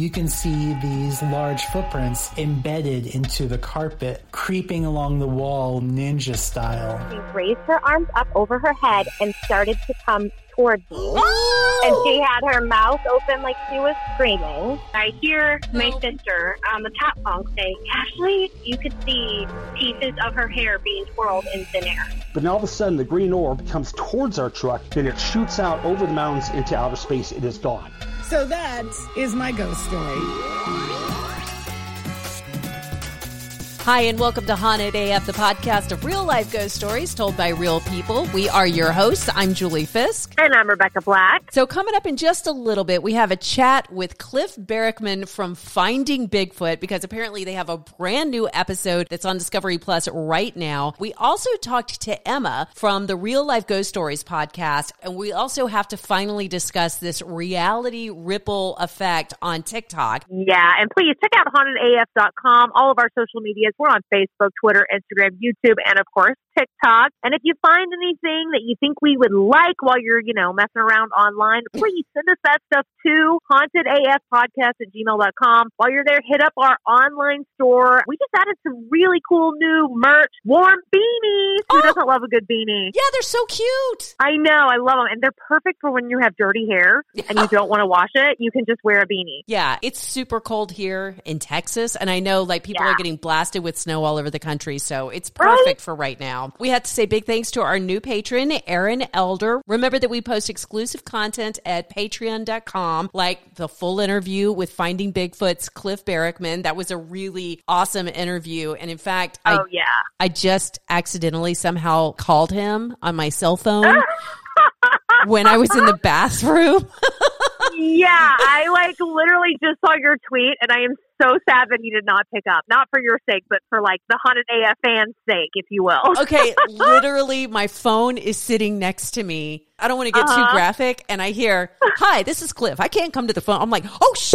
You can see these large footprints embedded into the carpet, creeping along the wall ninja style. She raised her arms up over her head and started to come towards me. And she had her mouth open like she was screaming. I hear my sister on the top bunk say, Ashley, you could see pieces of her hair being twirled in thin air. But now all of a sudden, the green orb comes towards our truck, then it shoots out over the mountains into outer space. It is gone. So that is my ghost story. Hi, and welcome to Haunted AF, the podcast of real life ghost stories told by real people. We are your hosts. I'm Julie Fisk. And I'm Rebekah Black. So, coming up in just a little bit, we have a chat with Cliff Barackman from Finding Bigfoot because apparently they have a brand new episode that's on Discovery Plus right now. We also talked to Emma from the Real Life Ghost Stories podcast, and we also have to finally discuss this reality ripple effect on TikTok. Yeah, and please check out hauntedaf.com, all of our social media we're on Facebook, Twitter, Instagram, YouTube, and of course, TikTok. And if you find anything that you think we would like while you're, you know, messing around online, please send us that stuff to hauntedafpodcast at gmail.com. While you're there, hit up our online store. We just added some really cool new merch, warm beanies. Who Oh. doesn't love a good beanie? Yeah, they're so cute. I know, I love them. And they're perfect for when you have dirty hair and you don't want to wash it. You can just wear a beanie. Yeah, it's super cold here in Texas, and I know like people Yeah. are getting blasted with snow all over the country, so it's Right? perfect for right now. We have to say big thanks to our new patron, Aaron Elder. Remember that we post exclusive content at patreon.com, like the full interview with Finding Bigfoot's Cliff Barackman. That was a really awesome interview, and in fact, I Oh, yeah. I just accidentally somehow called him on my cell phone when I was in the bathroom. Yeah, I like literally just saw your tweet and I am so sad that he did not pick up. Not for your sake, but for like the Haunted AF fans' sake, if you will. okay, literally, my phone is sitting next to me. I don't want to get too Uh-huh. graphic, and I hear, "Hi, this is Cliff. I can't come to the phone." I'm like, "Oh sh!"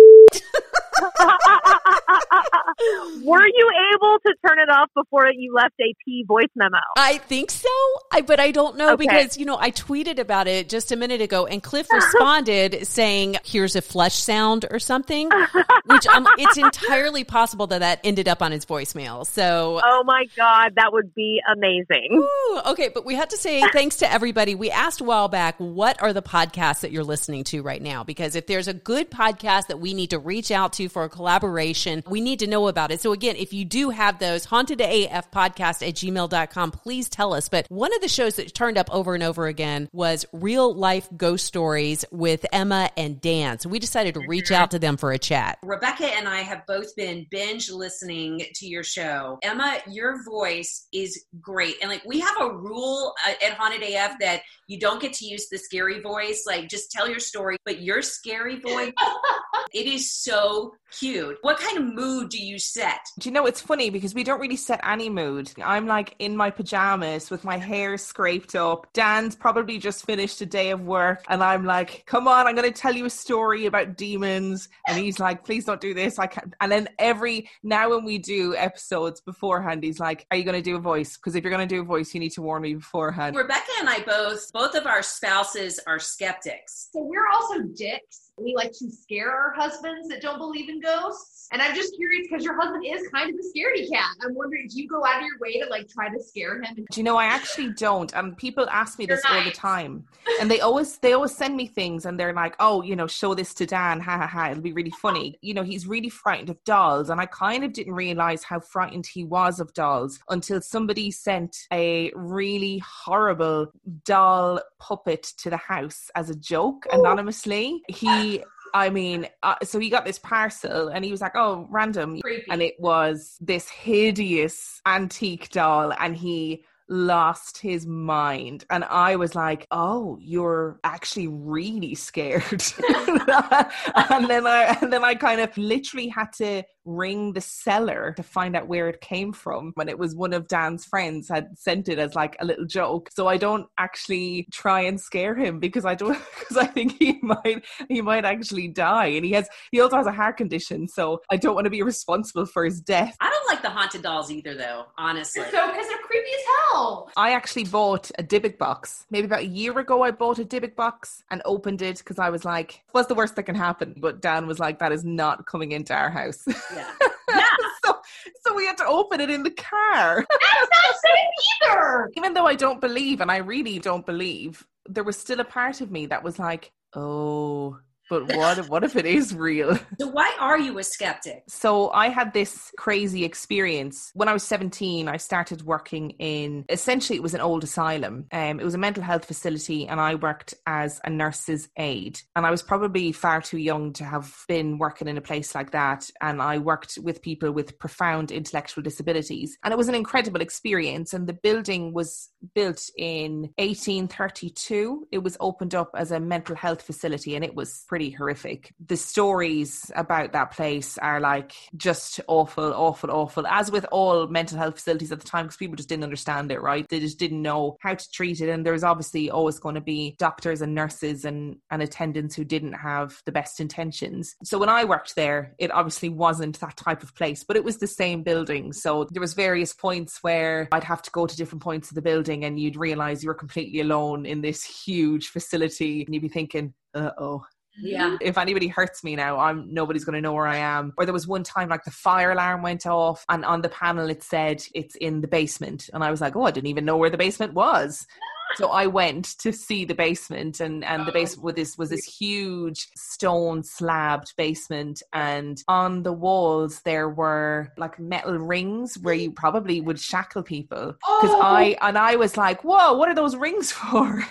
Were you able to turn it off before you left a P voice memo? I think so, I but I don't know Okay. because you know I tweeted about it just a minute ago, and Cliff responded saying, "Here's a flush sound or something," which um, it's entirely possible that that ended up on his voicemail. So Oh my God, that would be amazing. Ooh, okay, but we had to say thanks to everybody. We asked a while back, what are the podcasts that you're listening to right now? Because if there's a good podcast that we need to reach out to for a collaboration, we need to know about it. So again, if you do have those, hauntedaf podcast at gmail.com, please tell us. But one of the shows that turned up over and over again was Real Life Ghost Stories with Emma and Dan. So we decided to reach out to them for a chat. Rebekah and I have both been binge listening to your show. Emma, your voice is great. And like we have a rule uh, at Haunted AF that you don't get to use the scary voice. Like just tell your story, but your scary voice, it is so cute. What kind of mood do you set? Do you know it's funny because we don't really set any mood. I'm like in my pajamas with my hair scraped up. Dan's probably just finished a day of work and I'm like, "Come on, I'm going to tell you a story about demons." And he's like, "Please don't do this." I can't. And then every now when we do episodes beforehand, he's like, "Are you going to do a voice? Because if you're going to do a voice, you need to warn me beforehand." Rebekah and I both, both of our spouses are skeptics. So we're also dicks. We like to scare our husbands that don't believe in ghosts. And I'm just curious because your husband is kind of a scaredy cat. I'm wondering, do you go out of your way to like try to scare him? Do you know I actually don't? And people ask me You're this all the time. And they always they always send me things and they're like, "Oh, you know, show this to Dan. Ha ha ha. It'll be really funny." You know, he's really frightened of dolls and I kind of didn't realize how frightened he was of dolls until somebody sent a really horrible doll puppet to the house as a joke oh. anonymously. He I mean, uh, so he got this parcel and he was like, "Oh, random," Creepy. and it was this hideous antique doll and he lost his mind and i was like oh you're actually really scared. And then i and then i kind of literally had to ring the seller to find out where it came from and it was one of dan's friends had sent it as like a little joke. So i don't actually try and scare him because i don't because i think he might he might actually die. And he has he also has a heart condition so i don't want to be responsible for his death. I don't like the haunted dolls either, though. Honestly, So, because they're creepy as hell. I actually bought a Dybbuk box. Maybe about a year ago, I bought a Dybbuk box and opened it because I was like, what's the worst that can happen? But Dan was like, that is not coming into our house. yeah, yeah. so, so we had to open it in the car. That's not safe either. Even though I don't believe, and I really don't believe, there was still a part of me that was like, oh, but what if, what if it is real? So why are you a skeptic? So I had this crazy experience when I was 17. I started working in essentially it was an old asylum. Um, it was a mental health facility, and I worked as a nurse's aide. And I was probably far too young to have been working in a place like that. And I worked with people with profound intellectual disabilities, and it was an incredible experience. And the building was built in 1832. It was opened up as a mental health facility, and it was pretty horrific. The stories about that place are like just awful, awful, awful. As with all mental health facilities at the time, because people just didn't understand it, right? They just didn't know how to treat it. And there was obviously always going to be doctors and nurses and, and attendants who didn't have the best intentions. So when I worked there, it obviously wasn't that type of place, but it was the same building. So there was various points where I'd have to go to different points of the building and you'd realize you were completely alone in this huge facility and you'd be thinking, uh oh, Yeah. if anybody hurts me now, I'm nobody's going to know where I am. Or there was one time like the fire alarm went off, and on the panel it said it's in the basement, and I was like, oh, I didn't even know where the basement was. So I went to see the basement, and and the oh. basement was this was this huge stone slabbed basement, and on the walls there were like metal rings where you probably would shackle people. Because Oh. I and I was like, whoa, what are those rings for?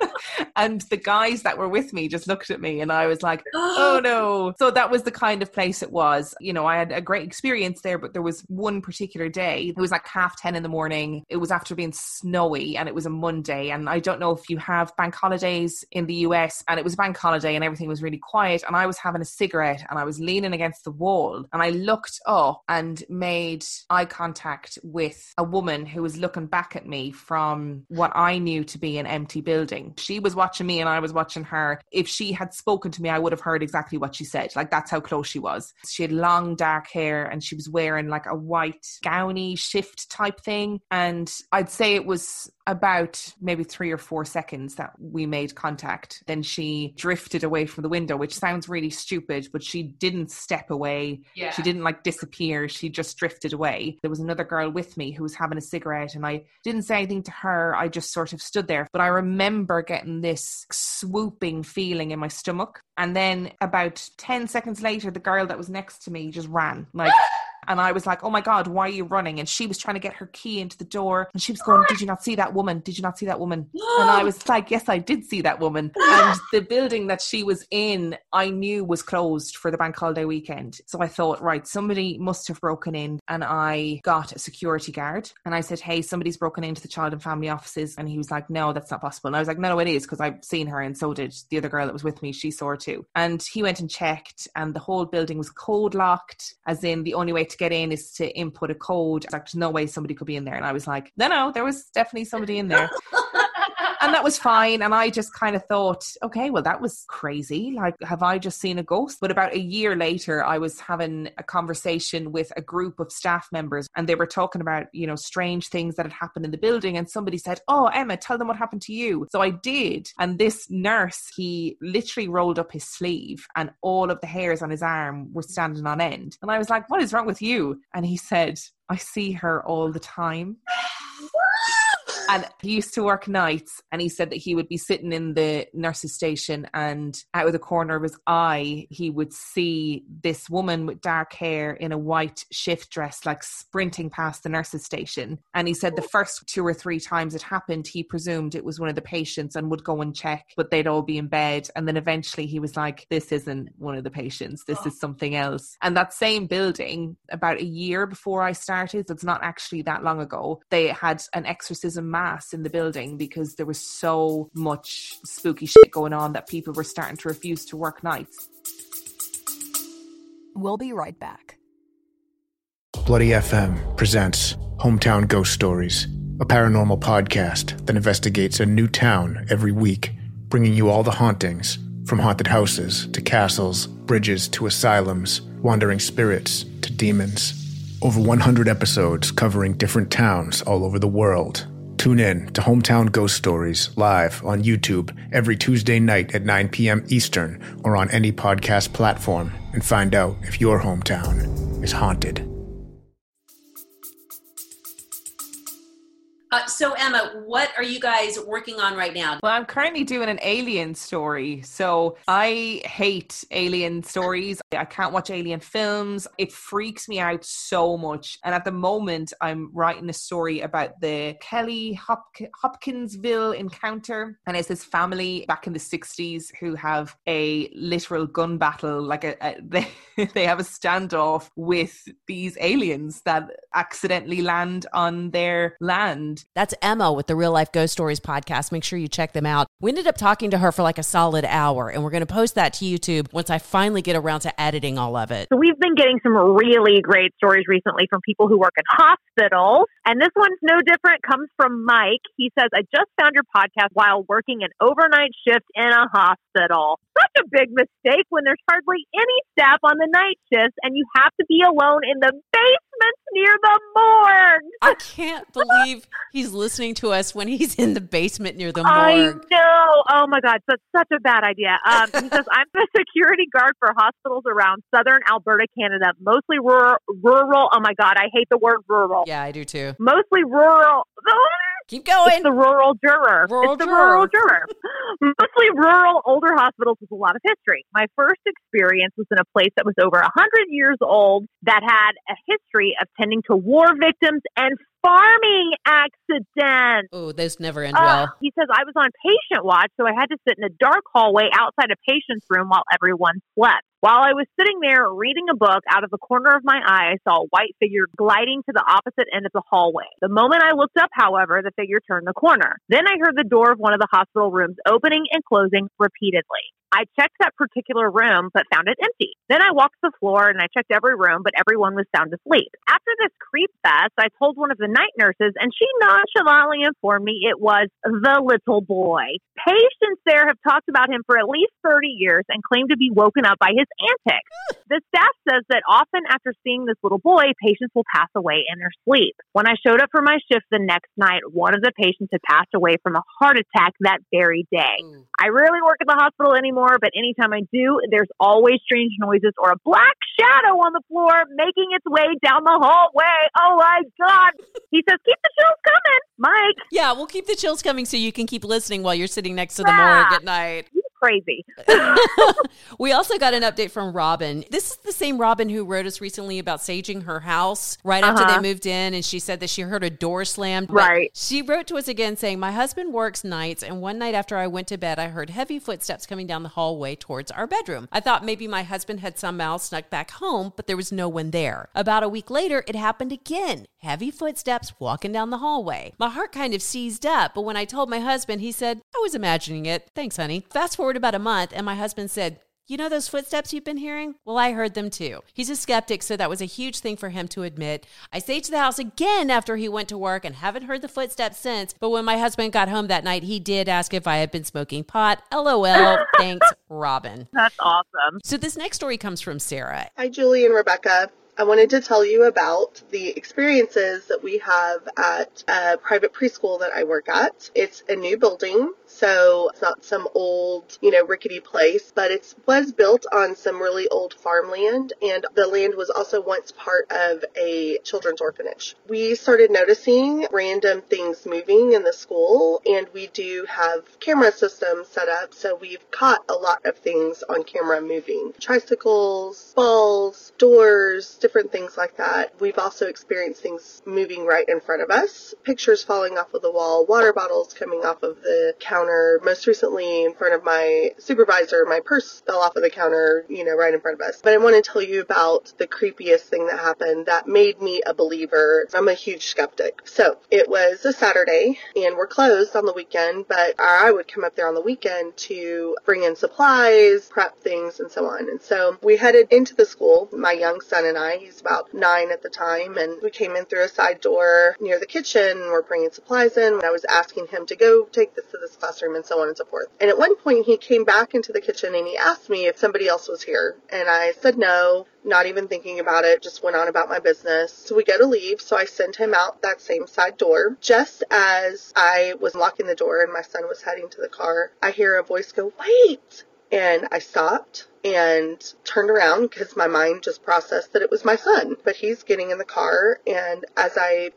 and the guys that were with me just looked at me, and I was like, oh, oh no. So that was the kind of place it was. You know, I had a great experience there, but there was one particular day. It was like half 10 in the morning. It was after being snowy and it was a Monday. And I don't know if you have bank holidays in the US, and it was a bank holiday and everything was really quiet. And I was having a cigarette and I was leaning against the wall and I looked up and made eye contact with a woman who was looking back at me from what I knew to be an empty building. She was watching me and I was watching her. If she had spoken to me, I would have heard exactly what she said. Like that's how close she was. She had long dark hair and she was wearing like a white gowny shift type thing. And I'd say it was about maybe three or four seconds that we made contact. Then she drifted away from the window, which sounds really stupid, but she didn't step away. Yeah. She didn't like disappear. She just drifted away. There was another girl with me who was having a cigarette, and I didn't say anything to her. I just sort of stood there. But I remember getting this swooping feeling in my stomach. And then about 10 seconds later, the girl that was next to me just ran. Like, and I was like, oh my God, why are you running? And she was trying to get her key into the door. And she was going, Did you not see that woman? Did you not see that woman? And I was like, Yes, I did see that woman. And the building that she was in, I knew was closed for the bank holiday weekend. So I thought, right, somebody must have broken in. And I got a security guard and I said, Hey, somebody's broken into the child and family offices. And he was like, No, that's not possible. And I was like, No, no, it is because I've seen her. And so did the other girl that was with me. She saw her too. And he went and checked, and the whole building was code locked, as in the only way to get in is to input a code. Like, there's no way somebody could be in there. And I was like, No, no, there was definitely somebody in there. and that was fine. And I just kind of thought, okay, well, that was crazy. Like, have I just seen a ghost? But about a year later, I was having a conversation with a group of staff members, and they were talking about, you know, strange things that had happened in the building. And somebody said, Oh, Emma, tell them what happened to you. So I did. And this nurse, he literally rolled up his sleeve, and all of the hairs on his arm were standing on end. And I was like, What is wrong with you? And he said, I see her all the time. And he used to work nights, and he said that he would be sitting in the nurse's station, and out of the corner of his eye, he would see this woman with dark hair in a white shift dress, like sprinting past the nurse's station. And he said the first two or three times it happened, he presumed it was one of the patients and would go and check, but they'd all be in bed. And then eventually he was like, This isn't one of the patients, this is something else. And that same building, about a year before I started, so it's not actually that long ago, they had an exorcism mass in the building because there was so much spooky shit going on that people were starting to refuse to work nights. We'll be right back. Bloody FM presents Hometown Ghost Stories, a paranormal podcast that investigates a new town every week, bringing you all the hauntings from haunted houses to castles, bridges to asylums, wandering spirits to demons. Over 100 episodes covering different towns all over the world. Tune in to Hometown Ghost Stories live on YouTube every Tuesday night at 9 p.m. Eastern or on any podcast platform and find out if your hometown is haunted. Uh, so, Emma, what are you guys working on right now? Well, I'm currently doing an alien story. So I hate alien stories. I can't watch alien films. It freaks me out so much. And at the moment, I'm writing a story about the Kelly Hop- Hopkinsville encounter. And it's this family back in the 60s who have a literal gun battle. Like a, a they, they have a standoff with these aliens that accidentally land on their land. That's Emma with the Real Life Ghost Stories podcast. Make sure you check them out. We ended up talking to her for like a solid hour, and we're going to post that to YouTube once I finally get around to editing all of it. So we've been getting some really great stories recently from people who work in hospitals. And this one's no different, comes from Mike. He says, I just found your podcast while working an overnight shift in a hospital. Such a big mistake when there's hardly any staff on the night shifts and you have to be alone in the basement near the morgue. I can't believe he's listening to us when he's in the basement near the I morgue. Oh my God, that's such a bad idea. Um, he says, I'm the security guard for hospitals around southern Alberta, Canada, mostly rural. rural. Oh my God, I hate the word rural. Yeah, I do too. Mostly rural. Keep going. It's the rural juror. Rural it's the juror. rural juror. Mostly rural, older hospitals with a lot of history. My first experience was in a place that was over 100 years old that had a history of tending to war victims and farming accidents. Oh, those never end Uh, well. he says I was on patient watch, so I had to sit in a dark hallway outside a patient's room while everyone slept. While I was sitting there reading a book, out of the corner of my eye, I saw a white figure gliding to the opposite end of the hallway. The moment I looked up, however, the figure turned the corner. Then I heard the door of one of the hospital rooms opening and closing repeatedly. I checked that particular room, but found it empty. Then I walked the floor and I checked every room, but everyone was sound asleep. After this creep fest, I told one of the night nurses, and she nonchalantly informed me it was the little boy. Patients there have talked about him for at least 30 years and claim to be woken up by his antics. The staff says that often after seeing this little boy, patients will pass away in their sleep. When I showed up for my shift the next night, one of the patients had passed away from a heart attack that very day. I rarely work at the hospital anymore, but anytime I do, there's always strange noises or a black shadow on the floor making its way down the hallway. Oh my God. He says, keep the chills coming, Mike. Yeah, we'll keep the chills coming so you can keep listening while you're sitting next to the Yeah. morgue at night. Crazy. we also got an update from Robin. This is the same Robin who wrote us recently about saging her house right after Uh-huh. they moved in, and she said that she heard a door slammed. Right. She wrote to us again saying, "My husband works nights, and one night after I went to bed, I heard heavy footsteps coming down the hallway towards our bedroom. I thought maybe my husband had somehow snuck back home, but there was no one there. About a week later, it happened again. Heavy footsteps walking down the hallway. My heart kind of seized up, but when I told my husband, he said, "I was imagining it. Thanks, honey." Fast forward about a month, and my husband said. You know those footsteps you've been hearing? Well, I heard them too. He's a skeptic, so that was a huge thing for him to admit. I stayed to the house again after he went to work and haven't heard the footsteps since. But when my husband got home that night, he did ask if I had been smoking pot. LOL. Thanks, Robin. That's awesome. So this next story comes from Sarah. Hi, Julie and Rebekah. I wanted to tell you about the experiences that we have at a private preschool that I work at. It's a new building, so it's not some old, you know, rickety place, but it was built on some really old farmland, and the land was also once part of a children's orphanage. We started noticing random things moving in the school, and we do have camera systems set up, so we've caught a lot of things on camera moving. Tricycles, balls, doors, different things like that. We've also experienced things moving right in front of us, pictures falling off of the wall, water bottles coming off of the counter. Most recently, in front of my supervisor, my purse fell off of the counter, you know, right in front of us. But I want to tell you about the creepiest thing that happened that made me a believer. I'm a huge skeptic. So it was a Saturday and we're closed on the weekend, but I would come up there on the weekend to bring in supplies, prep things, and so on. And so we headed into the school, my young son and I. He's about nine at the time. And we came in through a side door near the kitchen. We're bringing supplies in. I was asking him to go take this to this classroom and so on and so forth. And at one point, he came back into the kitchen and he asked me if somebody else was here. And I said no, not even thinking about it, just went on about my business. So we go to leave. So I send him out that same side door. Just as I was locking the door and my son was heading to the car, I hear a voice go, wait. And I stopped and turned around because my mind just processed that it was my son. But he's getting in the car. And as I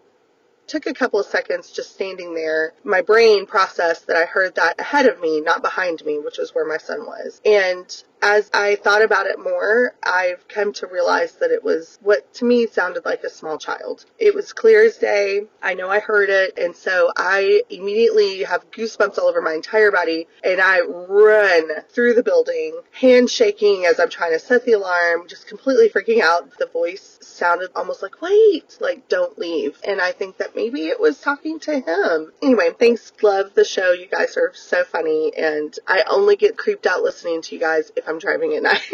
took a couple of seconds just standing there, my brain processed that I heard that ahead of me, not behind me, which was where my son was. And as I thought about it more, I've come to realize that it was what to me sounded like a small child. It was clear as day. I know I heard it. And so I immediately have goosebumps all over my entire body and I run through the building, hand shaking as I'm trying to set the alarm, just completely freaking out. The voice sounded almost like, wait, like, don't leave. And I think that maybe it was talking to him. Anyway, thanks. Love the show. You guys are so funny. And I only get creeped out listening to you guys if I'm driving at night.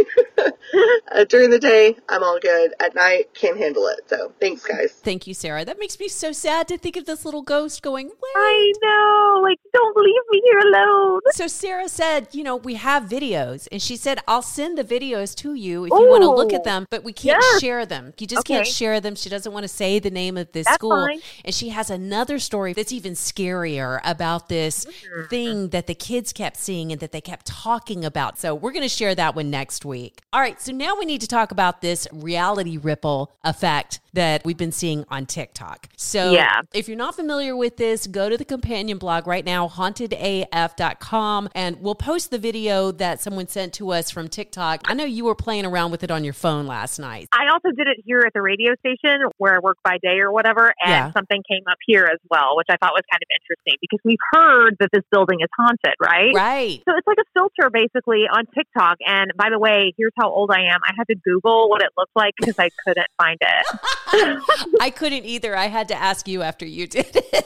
uh, during the day, I'm all good. At night, can't handle it. So thanks, guys. Thank you, Sarah. That makes me so sad to think of this little ghost going, Wait. I know. Like, don't leave me here alone. So Sarah said, you know, we have videos. And she said, I'll send the videos to you if you want to look at them, but we can't Yeah. share them. You just can't share them. She doesn't want to say the name of this That's school. fine. And she has another story that's even scarier about this Mm-hmm. thing that the kids kept seeing and that they kept talking about. So we're going to share that one next week. All right. So now we need to talk about this reality ripple effect that we've been seeing on TikTok. So Yeah. if you're not familiar with this, go to the companion blog right now, hauntedaf.com, and we'll post the video that someone sent to us from TikTok. I know you were playing around with it on your phone last night. I also did it here at the radio station where I work by day or whatever, and Yeah. something came up here as well, which I thought was kind of interesting because we've heard that this building is haunted, right? Right. So it's like a filter basically on TikTok. And by the way, here's how old I am. I had to Google what it looked like because I couldn't find it. I couldn't either. I had to ask you after you did it.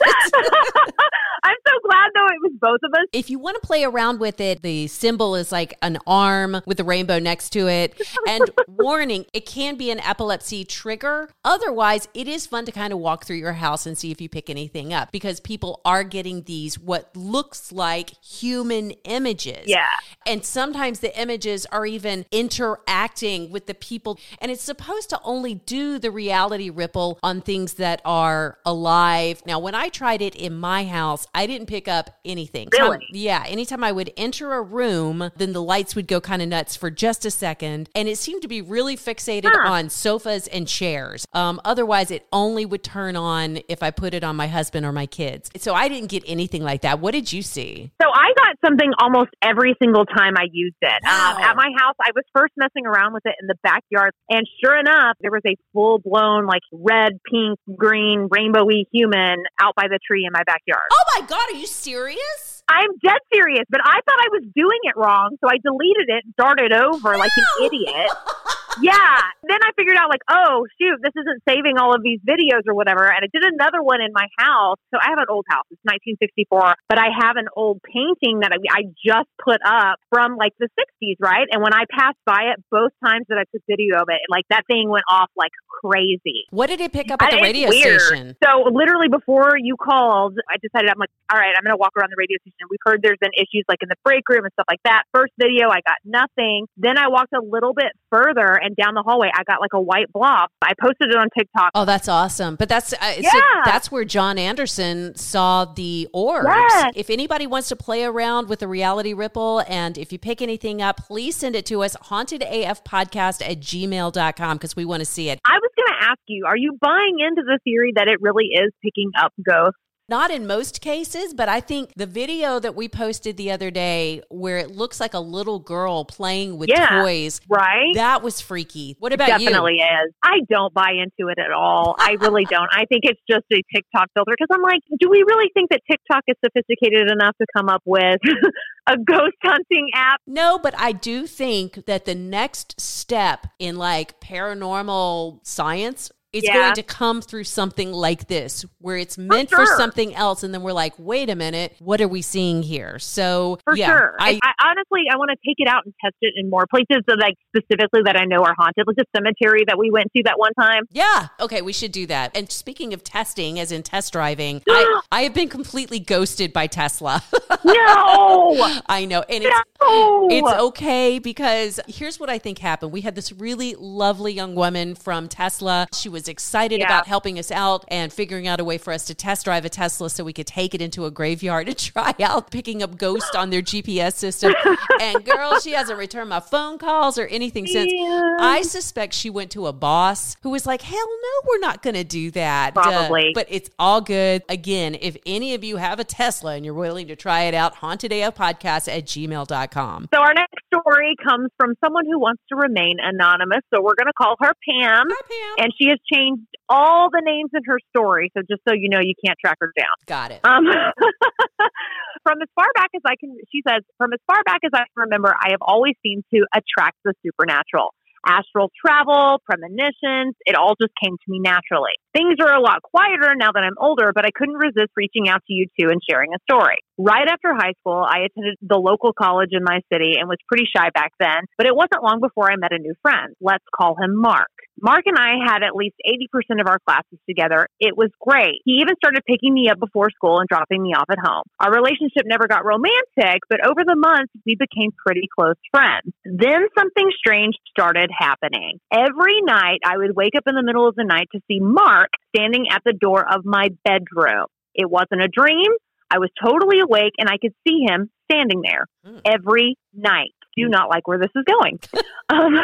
I'm so glad though it was both of us. If you want to play around with it, the symbol is like an arm with a rainbow next to it. And warning, it can be an epilepsy trigger. Otherwise, it is fun to kind of walk through your house and see if you pick anything up because people are getting these what looks like human images. Yeah. And sometimes the images are even interacting with the people. And it's supposed to only do the reality ripple on things that are alive. Now, when I tried it in my house, I didn't pick up anything. Really? Yeah. Anytime I would enter a room, then the lights would go kind of nuts for just a second. And it seemed to be really fixated Huh. on sofas and chairs. Um, otherwise, it only would turn on if I put it on my husband or my kids. So I didn't get anything like that. What did you see? So I got something almost every single time I used it. Wow. Um, at my house, I was first messing around with it in the backyard, and sure enough, there was a full blown like red, pink, green, rainbowy human out by the tree in my backyard. Oh my God, are you serious? I'm dead serious, but I thought I was doing it wrong, so I deleted it, started over like an idiot. yeah. Then I figured out like, oh shoot, this isn't saving all of these videos or whatever. And I did another one in my house. So I have an old house. It's 1964, but I have an old painting that I, I just put up from like the 60s, right? And when I passed by it, both times that I took video of it, like that thing went off like crazy. What did it pick up at the I- it's radio weird. station? So literally before you called, I decided I'm like, all right, I'm going to walk around the radio station. We've heard there's been issues like in the break room and stuff like that. First video, I got nothing. Then I walked a little bit further and down the hallway, I got like a white blob. I posted it on TikTok. Oh, that's awesome. But that's uh, so Yeah. that's where John Anderson saw the orbs. Yes. If anybody wants to play around with the reality ripple and if you pick anything up, please send it to us, hauntedafpodcast at gmail.com because we want to see it. I was going to ask you, are you buying into the theory that it really is picking up ghosts? Not in most cases, but I think the video that we posted the other day where it looks like a little girl playing with Yeah. toys, Right? that was freaky. What about Definitely you? is. I don't buy into it at all. I really don't. I think it's just a TikTok filter because I'm like, do we really think that TikTok is sophisticated enough to come up with a ghost hunting app? No, but I do think that the next step in like paranormal science it's Yeah. going to come through something like this, where it's meant for, sure. something else, and then we're like, wait a minute, what are we seeing here? So For yeah, sure. I, I, I honestly, I want to take it out and test it in more places that, like, specifically that I know are haunted, like the cemetery that we went to that one time. Yeah. Okay, we should do that. And speaking of testing, as in test driving, I, I have been completely ghosted by Tesla. No! I know. And it's No! it's okay because here's what I think happened. We had this really lovely young woman from Tesla. She was excited Yeah. about helping us out and figuring out a way for us to test drive a Tesla so we could take it into a graveyard and try out picking up ghosts on their GPS system. And girl, she hasn't returned my phone calls or anything since. Yeah. I suspect she went to a boss who was like, hell no, we're not going to do that. Uh, Probably. but it's all good. Again, if any of you have a Tesla and you're willing to try it out, haunted AF podcast at gmail.com. So our next story comes from someone who wants to remain anonymous. So we're going to call her Pam. Hi, Pam. And she has changed all the names in her story. So just so you know, you can't track her down. Got it. Um, from as far back as I can, she says, from as far back as I can remember, I have always seemed to attract the supernatural. Astral travel, premonitions, it all just came to me naturally. Things are a lot quieter now that I'm older, but I couldn't resist reaching out to you two and sharing a story. Right after high school, I attended the local college in my city and was pretty shy back then, but it wasn't long before I met a new friend. Let's call him Mark. Mark and I had at least 80% of our classes together. It was great. He even started picking me up before school and dropping me off at home. Our relationship never got romantic, but over the months, we became pretty close friends. Then something strange started happening. Every night, I would wake up in the middle of the night to see Mark standing at the door of my bedroom. It wasn't a dream. I was totally awake and I could see him standing there Hmm. every night. Do not like where this is going. um,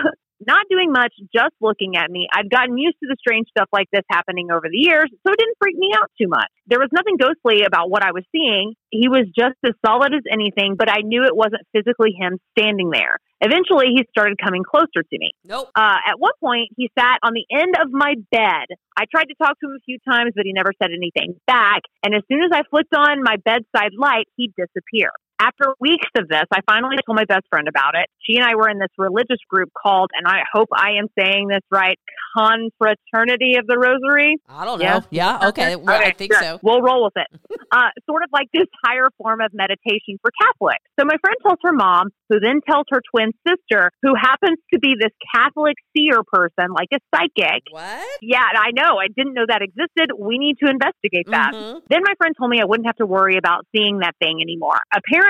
not doing much, just looking at me. I'd gotten used to the strange stuff like this happening over the years, so it didn't freak me out too much. There was nothing ghostly about what I was seeing. He was just as solid as anything, but I knew it wasn't physically him standing there. Eventually, he started coming closer to me. Nope. Uh, at one point, he sat on the end of my bed. I tried to talk to him a few times, but he never said anything back. And as soon as I flicked on my bedside light, he'd disappear. After weeks of this, I finally told my best friend about it. She and I were in this religious group called, and I hope I am saying this right, Confraternity of the Rosary. I don't know. Yeah. Yeah. Okay. Well, I think sure. so. We'll roll with it. uh, sort of like this higher form of meditation for Catholics. So my friend tells her mom, who then tells her twin sister, who happens to be this Catholic seer person, like a psychic. What? Yeah, I know. I didn't know that existed. We need to investigate that. Mhm. Then my friend told me I wouldn't have to worry about seeing that thing anymore. Apparently,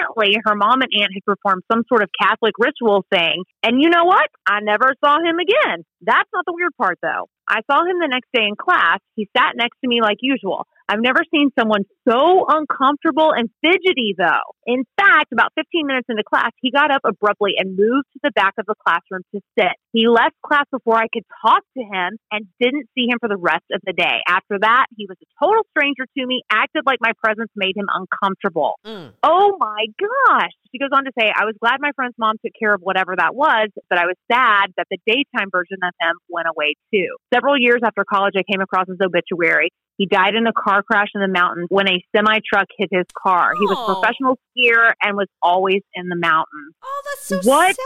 her mom and aunt had performed some sort of Catholic ritual thing. And you know what? I never saw him again. That's not the weird part, though. I saw him the next day in class. He sat next to me like usual. I've never seen someone so uncomfortable and fidgety, though. In fact, about 15 minutes into class, he got up abruptly and moved to the back of the classroom to sit. He left class before I could talk to him and didn't see him for the rest of the day. After that, he was a total stranger to me, acted like my presence made him uncomfortable. Mm. Oh my gosh. She goes on to say, I was glad my friend's mom took care of whatever that was, but I was sad that the daytime version of him went away too. Several years after college, I came across his obituary. He died in a car crash in the mountains when a semi truck hit his car. He was Oh. a professional skier and was always in the mountains. Oh, that's so What?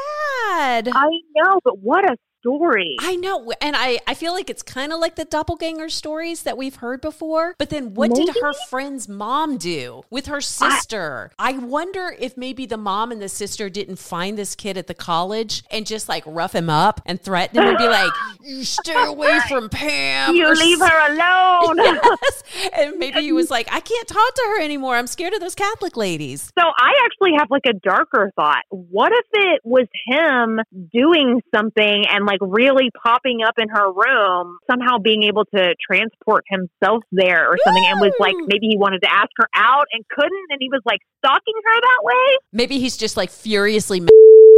sad. I know, but what a story. I know. And I, I feel like it's kind of like the doppelganger stories that we've heard before. But then what did her friend's mom do with her sister? I, wonder if maybe the mom and the sister didn't find this kid at the college and just like rough him up and threaten him and be like, you stay away from Pam. you leave her alone. Yes. And maybe he was like, I can't talk to her anymore. I'm scared of those Catholic ladies. So I actually have like a darker thought. What if it was him doing something and like really popping up in her room, somehow being able to transport himself there or something and was like maybe he wanted to ask her out and couldn't and he was like stalking her that way? Maybe he's just like furiously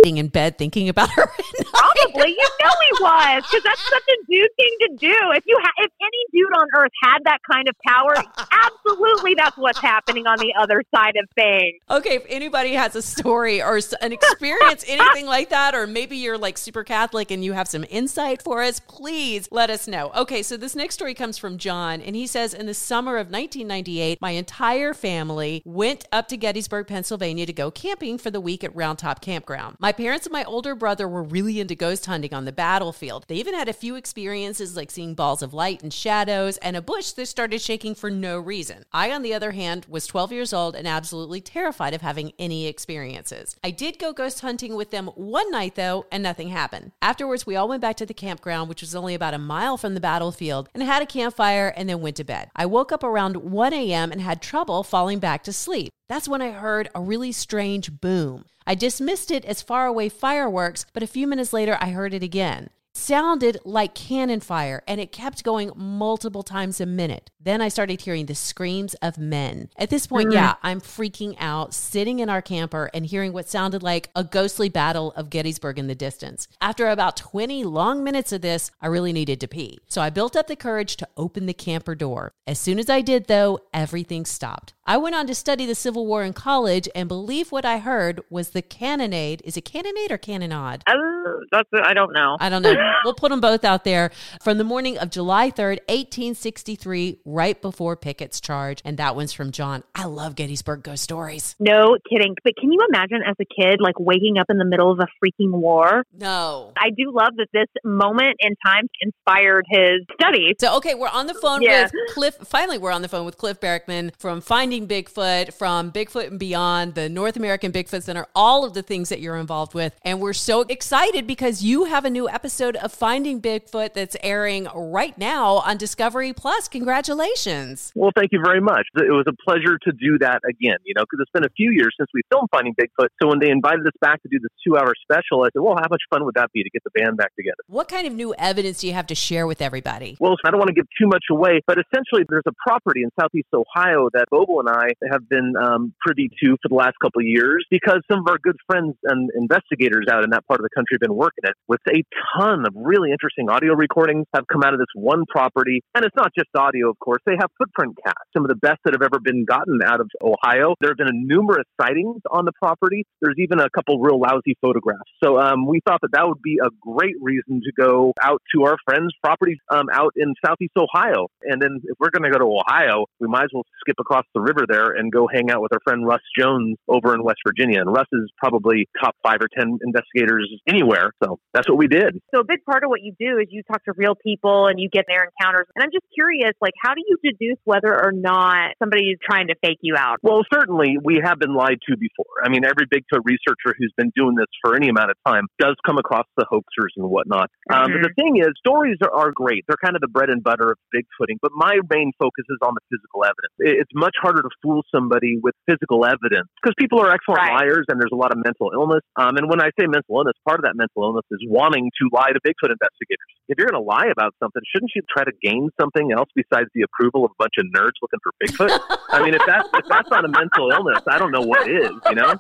in bed thinking about her. Probably. You know he was because that's such a dude thing to do. If you ha- if any dude on earth had that kind of power, absolutely that's what's happening on the other side of things. Okay, if anybody has a story or an experience, anything like that, or maybe you're like super Catholic and you have some insight for us, please let us know. Okay, so this next story comes from John, and he says In the summer of 1998, my entire family went up to Gettysburg, Pennsylvania to go camping for the week at Round Top Campground. My My parents and my older brother were really into ghost hunting on the battlefield. They even had a few experiences like seeing balls of light and shadows and a bush that started shaking for no reason. I, on the other hand, was 12 years old and absolutely terrified of having any experiences. I did go ghost hunting with them one night though, and nothing happened. Afterwards, we all went back to the campground, which was only about a mile from the battlefield, and had a campfire and then went to bed. I woke up around 1 a.m. and had trouble falling back to sleep. That's when I heard a really strange boom. I dismissed it as far away fireworks, but a few minutes later I heard it again. Sounded like cannon fire, and it kept going multiple times a minute. Then I started hearing the screams of men. At this point, Mm. yeah, I'm freaking out, sitting in our camper and hearing what sounded like a ghostly battle of Gettysburg in the distance. After about 20 long minutes of this, I really needed to pee. So I built up the courage to open the camper door. As soon as I did, though, everything stopped. I went on to study the Civil War in college and believe what I heard was the cannonade. Is it cannonade or cannonade? Oh, that's I don't know. I don't know. we'll put them both out there from the morning of July 3rd, 1863, right before Pickett's charge. And that one's from John. I love Gettysburg ghost stories. No kidding. But can you imagine as a kid, like waking up in the middle of a freaking war? No. I do love that this moment in time inspired his studies. So, okay, we're on the phone Yeah. with Cliff. Finally, we're on the phone with Cliff Barackman from Finding Bigfoot, from Bigfoot and Beyond, the North American Bigfoot Center, all of the things that you're involved with. And we're so excited because you have a new episode of Finding Bigfoot that's airing right now on Discovery Plus. Congratulations. Well, thank you very much. It was a pleasure to do that again, you know, because it's been a few years since we filmed Finding Bigfoot. So when they invited us back to do this two hour special, I said, well, how much fun would that be to get the band back together? What kind of new evidence do you have to share with everybody? Well, I don't want to give too much away, but essentially, there's a property in Southeast Ohio that Bobo and I have been um, privy to for the last couple of years because some of our good friends and investigators out in that part of the country have been working it with a ton of really interesting audio recordings have come out of this one property. And it's not just audio, of course. They have footprint casts, some of the best that have ever been gotten out of Ohio. There have been numerous sightings on the property. There's even a couple real lousy photographs. So um, we thought that that would be a great reason to go out to our friends' properties um, out in Southeast Ohio. And then if we're going to go to Ohio, we might as well skip across the river there and go hang out with our friend Russ Jones over in West Virginia. And Russ is probably top five or 10 investigators anywhere. So that's what we did. So big part of what you do is you talk to real people and you get their encounters. And I'm just curious, like, how do you deduce whether or not somebody is trying to fake you out? Well, certainly we have been lied to before. I mean, every Bigfoot researcher who's been doing this for any amount of time does come across the hoaxers and whatnot. Um, but the thing is, stories are, are great. They're kind of the bread and butter of Bigfooting. But my main focus is on the physical evidence. It- It's much harder to fool somebody with physical evidence because people are excellent liars and there's a lot of mental illness. Um, and when I say mental illness, part of that mental illness is wanting to lie to Bigfoot investigators. If you're going to lie about something, shouldn't you try to gain something else besides the approval of a bunch of nerds looking for Bigfoot? I mean, if that's if that's not a mental illness, I don't know what is. You know?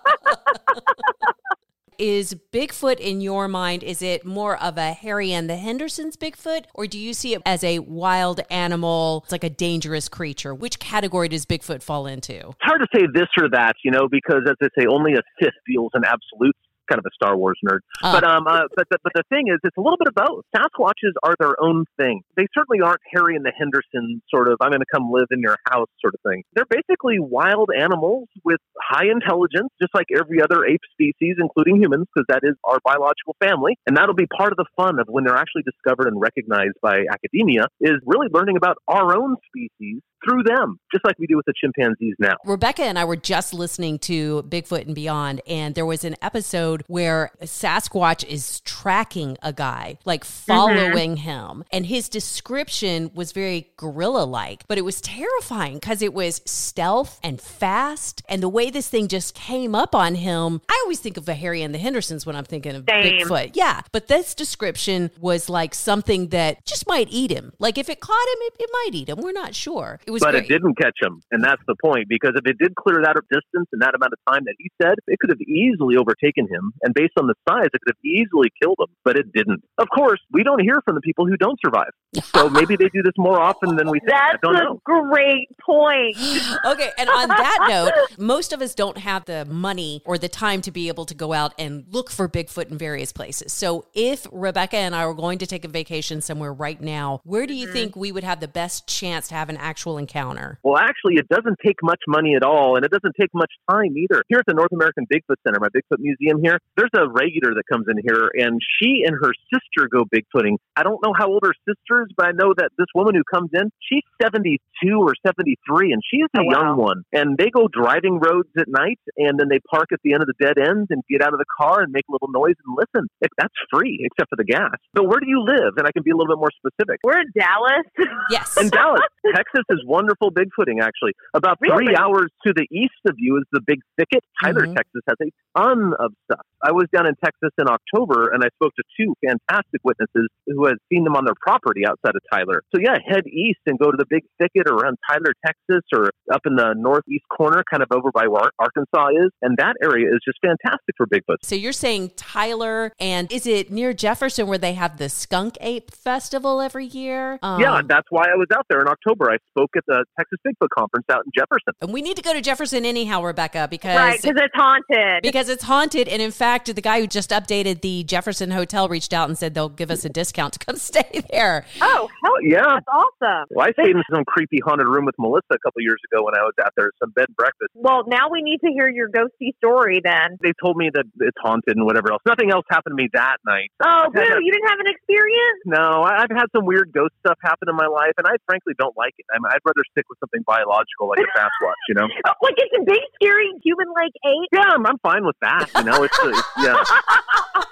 Is Bigfoot in your mind, is it more of a Harry and the Hendersons Bigfoot, or do you see it as a wild animal? It's like a dangerous creature. Which category does Bigfoot fall into? It's hard to say this or that, you know, because as they say, only a Sith deals in absolutes. Kind of a Star Wars nerd, Ah. but um, uh, but the, but the thing is, it's a little bit of both. Sasquatches are their own thing. They certainly aren't Harry and the Henderson sort of. I'm going to come live in your house sort of thing. They're basically wild animals with high intelligence, just like every other ape species, including humans, because that is our biological family. And that'll be part of the fun of when they're actually discovered and recognized by academia is really learning about our own species through them, just like we do with the chimpanzees now. Rebekah and I were just listening to Bigfoot and Beyond, and there was an episode where Sasquatch is tracking a guy, like mm-hmm. following him. And his description was very gorilla like, but it was terrifying because it was stealth and fast. And the way this thing just came up on him, I always think of a Harry and the Hendersons when I'm thinking of Same. Bigfoot. Yeah. But this description was like something that just might eat him. Like if it caught him, it, it might eat him. We're not sure. It was but great. it didn't catch him, and that's the point. Because if it did clear that distance in that amount of time that he said, it could have easily overtaken him. And based on the size, it could have easily killed him, but it didn't. Of course, we don't hear from the people who don't survive. So maybe they do this more often than we think. I That's don't a know. great point. okay, and on that note, most of us don't have the money or the time to be able to go out and look for Bigfoot in various places. So, if Rebekah and I were going to take a vacation somewhere right now, where do you mm-hmm. think we would have the best chance to have an actual encounter? Well, actually, it doesn't take much money at all, and it doesn't take much time either. Here at the North American Bigfoot Center, my Bigfoot Museum here, there's a regular that comes in here, and she and her sister go bigfooting. I don't know how old her sister is, but I know that this woman who comes in, she's 72 or 73, and she's a Oh, wow. young one. And they go driving roads at night, and then they park at the end of the dead ends and get out of the car and make a little noise and listen. It, that's free, except for the gas. So, where do you live? And I can be a little bit more specific. We're in Dallas. Yes. In Dallas, Texas is wonderful bigfooting, actually. About three hours to the east of you is the Big Thicket. Tyler, Mhm. Texas has a ton of stuff. I was down in Texas in October and I spoke to two fantastic witnesses who had seen them on their property outside of Tyler. So, yeah, head east and go to the Big Thicket around Tyler, Texas, or up in the northeast corner, kind of over by where Arkansas is. And that area is just fantastic for Bigfoot. So you're saying Tyler, and is it near Jefferson where they have the Skunk Ape Festival every year? Um, yeah, that's why I was out there in October. I spoke at the Texas Bigfoot Conference out in Jefferson. and we need to go to Jefferson anyhow, Rebekah, because Right, because it's haunted. because it's haunted. And in fact, the guy who just updated the Jefferson Hotel reached out and said they'll give us a discount to come stay there. oh, hell Yeah. That's awesome. Well, I stayed in some creepy haunted room with Melissa a couple years ago when I was out there, some bed and breakfast. Well, now we need to hear your ghosty story then. They told me that it's haunted and whatever else. Nothing else happened to me that night. Oh, boo, a- you didn't have an experience? No, I- I've had some weird ghost stuff happen in my life, and I frankly don't like it. I mean, I'd rather stick with something biological like a Sasquatch, you know? Like it's a big, scary human-like ape? Yeah, I'm, I'm fine with that. You know, it's, uh, it's yeah.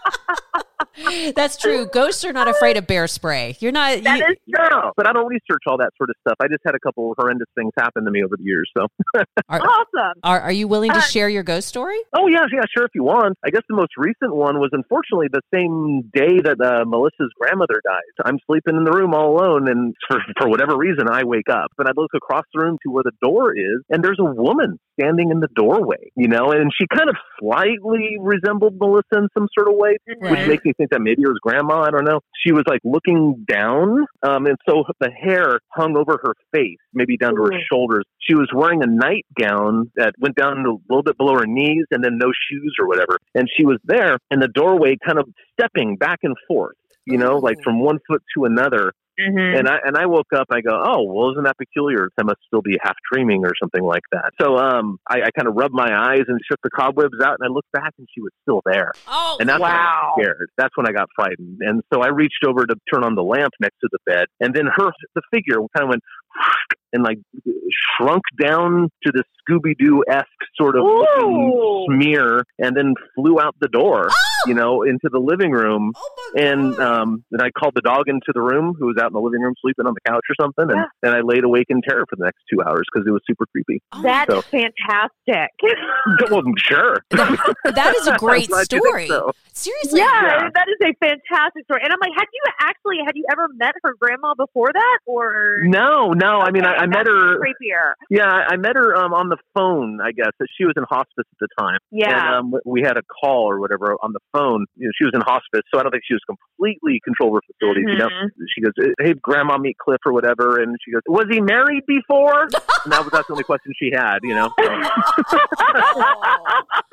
That's true. Ghosts are not afraid of bear spray. You're not. That you- is No, but I don't research all that sort of stuff. I just had a couple horrendous things happen to me over the years. So, are, awesome. are, are you willing to Uh, share your ghost story? oh yeah, yeah, sure, if you want. I guess the most recent one was unfortunately the same day that uh, Melissa's grandmother died. I'm sleeping in the room all alone, and for for whatever reason, I wake up and I look across the room to where the door is, and there's a woman standing in the doorway. You know, and she kind of slightly resembled Melissa in some sort of way, Right. which makes me think that maybe it was grandma. I don't know. She was like looking down, um, and so the hair hung over her face, maybe down to her Ooh. shoulders. She was wearing a nightgown that went down a little bit below her knees, and then no shoes or whatever. And she was there in the doorway, kind of stepping back and forth. You know, like from one foot to another. Mm-hmm. And I and I woke up. I go, oh, well, isn't that peculiar? I must still be half dreaming or something like that. So um, I, I kind of rubbed my eyes and shook the cobwebs out, and I looked back, and she was still there. Oh, And that's when I got scared. That's when I got frightened. And so I reached over to turn on the lamp next to the bed, and then her the figure kind of went and like shrunk down to the Scooby Doo esque sort of smear, and then flew out the door. You know, into the living room, Oh and um, then I called the dog into the room, who was out in the living room sleeping on the couch or something, and Yeah. then I laid awake in terror for the next two hours because it was super creepy. Oh, That's So- fantastic. well, sure. that is a great Glad you think story. so. Seriously. yeah, Yeah. that is a fantastic story. And I'm like, had you actually, had you ever met her grandma before that? Or. No, no. I mean, I, I met her. Creepier. Yeah, I I met her um, on the phone. I guess she was in hospice at the time. Yeah. and um, we had a call or whatever on the phone. You know, she was in hospice, so I don't think she was completely control her facilities. You know, Mhm. she goes, "Hey, Grandma, meet Cliff or whatever," and she goes, "Was he married before?" and that was that's the only question she had. You know.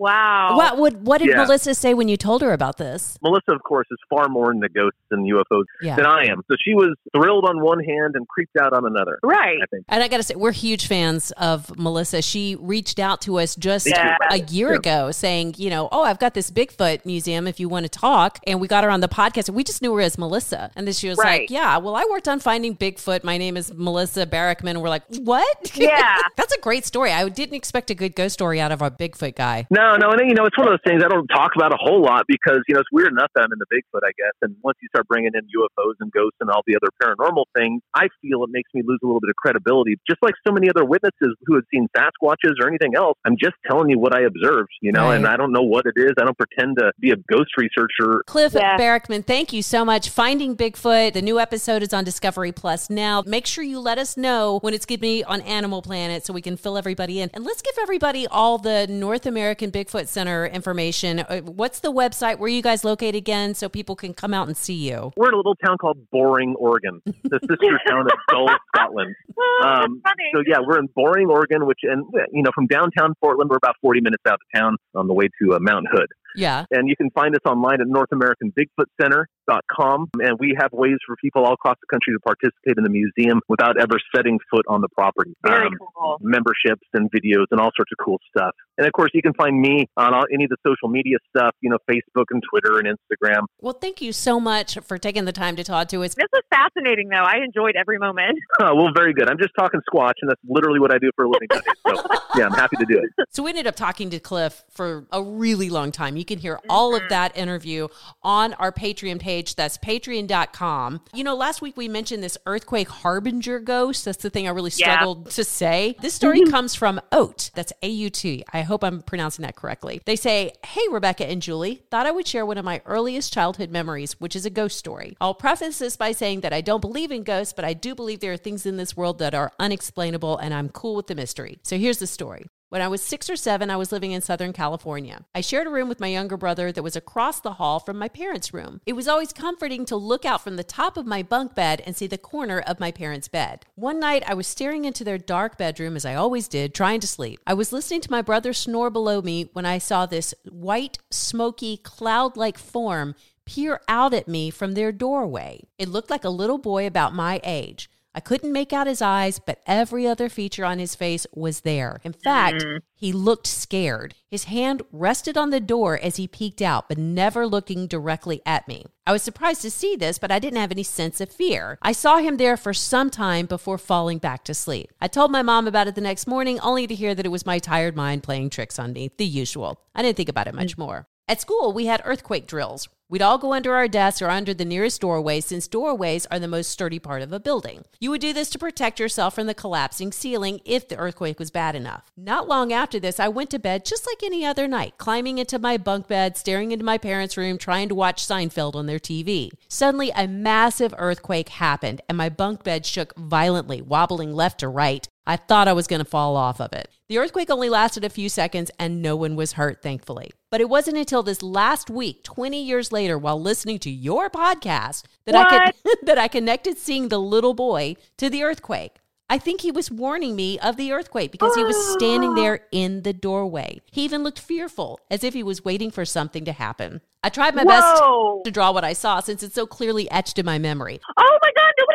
wow. What would what did Yeah. Melissa say when you told her about this? Melissa, of course, is far more into ghosts and UFOs Yeah. than I am. So she was thrilled on one hand and creeped out on another. Right. I think. And I got to say, we're huge fans of Melissa. She reached out to us just Yeah. a year ago saying, you know, oh, I've got this Bigfoot museum if you want to talk. And we got her on the podcast and we just knew her as Melissa. And then she was Right. like, yeah, well, I worked on finding Bigfoot. My name is Melissa Barackman. And we're like, what? Yeah. That's a great story. I didn't expect a good ghost story out of our Bigfoot guy. No, no, and you know, it's one of those things I don't talk about a whole lot because you know it's weird enough that I'm in the Bigfoot, I guess. And once you start bringing in UFOs and ghosts and all the other paranormal things, I feel it makes me lose a little bit of credibility. Just like so many other witnesses who had seen Sasquatches or anything else, I'm just telling you what I observed, you know, and I don't know what it is. I don't pretend to be a ghost researcher. Cliff Yeah. Barackman, thank you so much. Finding Bigfoot, the new episode is on Discovery Plus now. Make sure you let us know when it's going to be on Animal Planet so we can fill everybody in. And let's give everybody all the North American Bigfoot Center information. Uh, What's the website? Where you guys located again so people can come out and see you? We're in a little town called Boring, Oregon, the sister town of Dull, Scotland. Oh, Um. So yeah, we're in Boring, Oregon, which and you know from downtown Portland, we're about 40 minutes out of town on the way to uh, Mount Hood. Yeah. And you can find us online at NorthAmericanBigfootCenter.com. And we have ways for people all across the country to participate in the museum without ever setting foot on the property. Very Um, cool. Memberships and videos and all sorts of cool stuff. And of course, you can find me on all, any of the social media stuff, you know, Facebook and Twitter and Instagram. Well, thank you so much for taking the time to talk to us. This was fascinating, though. I enjoyed every moment. Oh, well, very good. I'm just talking squatch, and that's literally what I do for a living. nowadays. So, yeah, I'm happy to do it. So we ended up talking to Cliff for a really long time. You can hear all of mm-hmm. that interview on our Patreon page. That's patreon.com. You know, last week we mentioned this earthquake harbinger ghost. That's the thing I really Yeah. struggled to say. This story mm-hmm. comes from Oat. That's A U T. I hope I'm pronouncing that correctly. They say, Hey, Rebekah and Julie, thought I would share one of my earliest childhood memories, which is a ghost story. I'll preface this by saying that I don't believe in ghosts, but I do believe there are things in this world that are unexplainable, and I'm cool with the mystery. So here's the story. When I was six or seven, I was living in Southern California. I shared a room with my younger brother that was across the hall from my parents' room. It was always comforting to look out from the top of my bunk bed and see the corner of my parents' bed. One night, I was staring into their dark bedroom, as I always did, trying to sleep. I was listening to my brother snore below me when I saw this white, smoky, cloud like form peer out at me from their doorway. It looked like a little boy about my age. I couldn't make out his eyes, but every other feature on his face was there. In fact, mm-hmm. he looked scared. His hand rested on the door as he peeked out, but never looking directly at me. I was surprised to see this, but I didn't have any sense of fear. I saw him there for some time before falling back to sleep. I told my mom about it the next morning, only to hear that it was my tired mind playing tricks on me, the usual. I didn't think about it much mm. more. At school, we had earthquake drills. We'd all go under our desks or under the nearest doorway since doorways are the most sturdy part of a building. You would do this to protect yourself from the collapsing ceiling if the earthquake was bad enough. Not long after this, I went to bed just like any other night, climbing into my bunk bed, staring into my parents' room, trying to watch Seinfeld on their TV. Suddenly, a massive earthquake happened and my bunk bed shook violently, wobbling left to right. I thought I was going to fall off of it. The earthquake only lasted a few seconds and no one was hurt, thankfully. But it wasn't until this last week, 20 years later, while listening to your podcast, that I could, that I connected seeing the little boy to the earthquake. I think he was warning me of the earthquake because he was standing there in the doorway. He even looked fearful, as if he was waiting for something to happen. I tried my Whoa. best to draw what I saw since it's so clearly etched in my memory. Oh my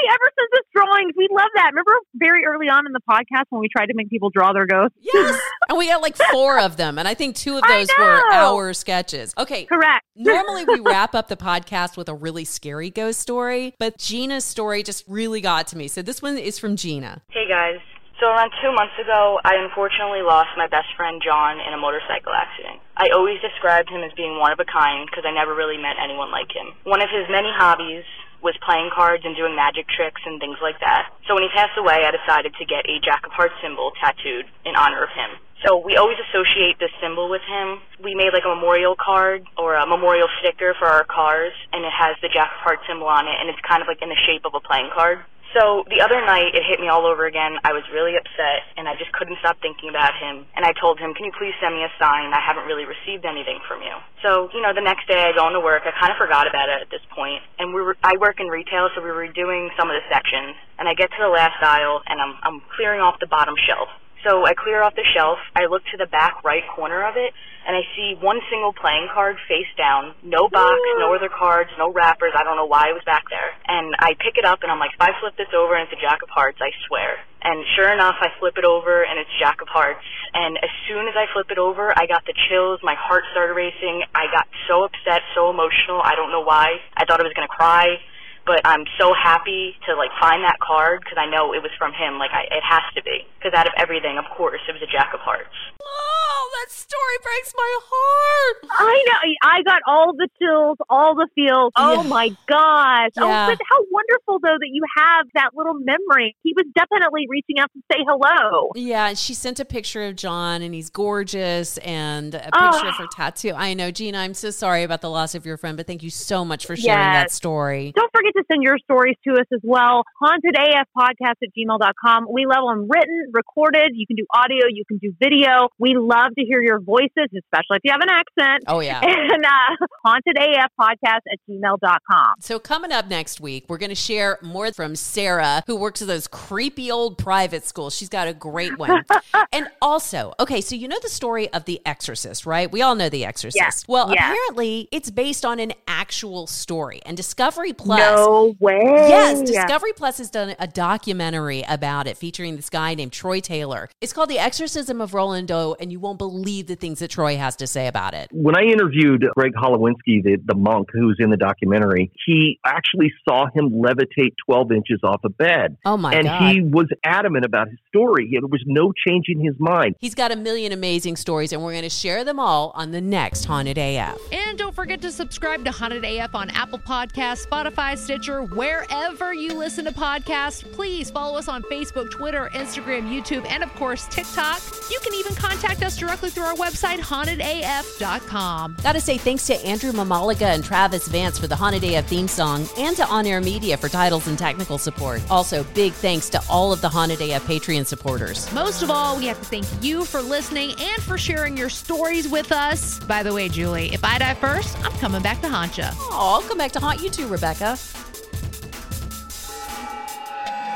God, nobody ever sends us drawings. We love that. Remember very early on in the podcast when we tried to make people draw their ghosts? Yes. and we had like four of them. And I think two of those were our sketches. Okay. Correct. Normally we wrap up the podcast with a really scary ghost story, but Gina's story just really got to me. So this one is from Gina. Hey guys. So around two months ago, I unfortunately lost my best friend John in a motorcycle accident. I always described him as being one of a kind because I never really met anyone like him. One of his many hobbies was playing cards and doing magic tricks and things like that. So when he passed away, I decided to get a Jack of Hearts symbol tattooed in honor of him. So we always associate this symbol with him. We made like a memorial card or a memorial sticker for our cars, and it has the Jack of Hearts symbol on it, and it's kind of like in the shape of a playing card. So the other night, it hit me all over again. I was really upset, and I just couldn't stop thinking about him. And I told him, "Can you please send me a sign? I haven't really received anything from you." So you know, the next day I go into work. I kind of forgot about it at this point. and we were I work in retail, so we were doing some of the sections. And I get to the last aisle, and I'm I'm clearing off the bottom shelf. So I clear off the shelf. I look to the back right corner of it, and I see one single playing card face down. No box, no other cards, no wrappers. I don't know why it was back there. And I pick it up, and I'm like, if I flip this over and it's a Jack of Hearts, I swear. And sure enough, I flip it over, and it's Jack of Hearts. And as soon as I flip it over, I got the chills. My heart started racing. I got so upset, so emotional. I don't know why. I thought I was going to cry but I'm so happy to like find that card because I know it was from him. Like I, it has to be because out of everything, of course, it was a Jack of Hearts. Oh, that story breaks my heart. I know. I got all the chills, all the feels. Oh, oh Yeah. my gosh. Yeah. Oh, but how wonderful, though, that you have that little memory. He was definitely reaching out to say hello. Yeah, she sent a picture of John, and he's gorgeous, and a Oh. picture of her tattoo. I know, Gina. I'm so sorry about the loss of your friend, but thank you so much for sharing that story. Don't forget to send your stories to us as well. Hauntedafpodcast at gmail.com. We love them written, recorded. You can do audio, you can do video. We love to hear your voices, especially if you have an accent. Oh, yeah. And uh, hauntedaf podcast at gmail.com. So, coming up next week, we're going to share more from Sarah, who works at those creepy old private schools. She's got a great one. and also, okay, so you know the story of The Exorcist, right? We all know The Exorcist. Yeah. Well, Yeah. apparently, it's based on an actual story. And Discovery Plus. No way. Yes, Discovery Plus has done a documentary about it featuring this guy named Troy Taylor. It's called The Exorcism of Roland Doe, and you won't believe the things that Troy has to say about it. When I interviewed Greg Holowinski, the, the monk who's in the documentary, he actually saw him levitate 12 inches off a bed. Oh, my and God. he was adamant about his story. There was no changing his mind. He's got a million amazing stories, and we're going to share them all on the next Haunted AF. And don't forget to subscribe to Haunted AF on Apple Podcasts, Spotify, Stitcher, wherever you listen to podcasts. Please follow us on Facebook, Twitter, Instagram, YouTube, and of course, TikTok. You can even contact us directly through our website, hauntedaf.com. Got to say thanks to Andrew Mamaliga and Travis Vance for the Haunted AF theme song, and to On Air Media for titles and technical support. Also, big thanks to all of the Haunted AF Patreon supporters. Most of all, we have to thank you for listening and for sharing your stories with us. By the way, Julie, if I die first, I'm coming back to haunt you. Oh, I'll come back to haunt you too, Rebekah.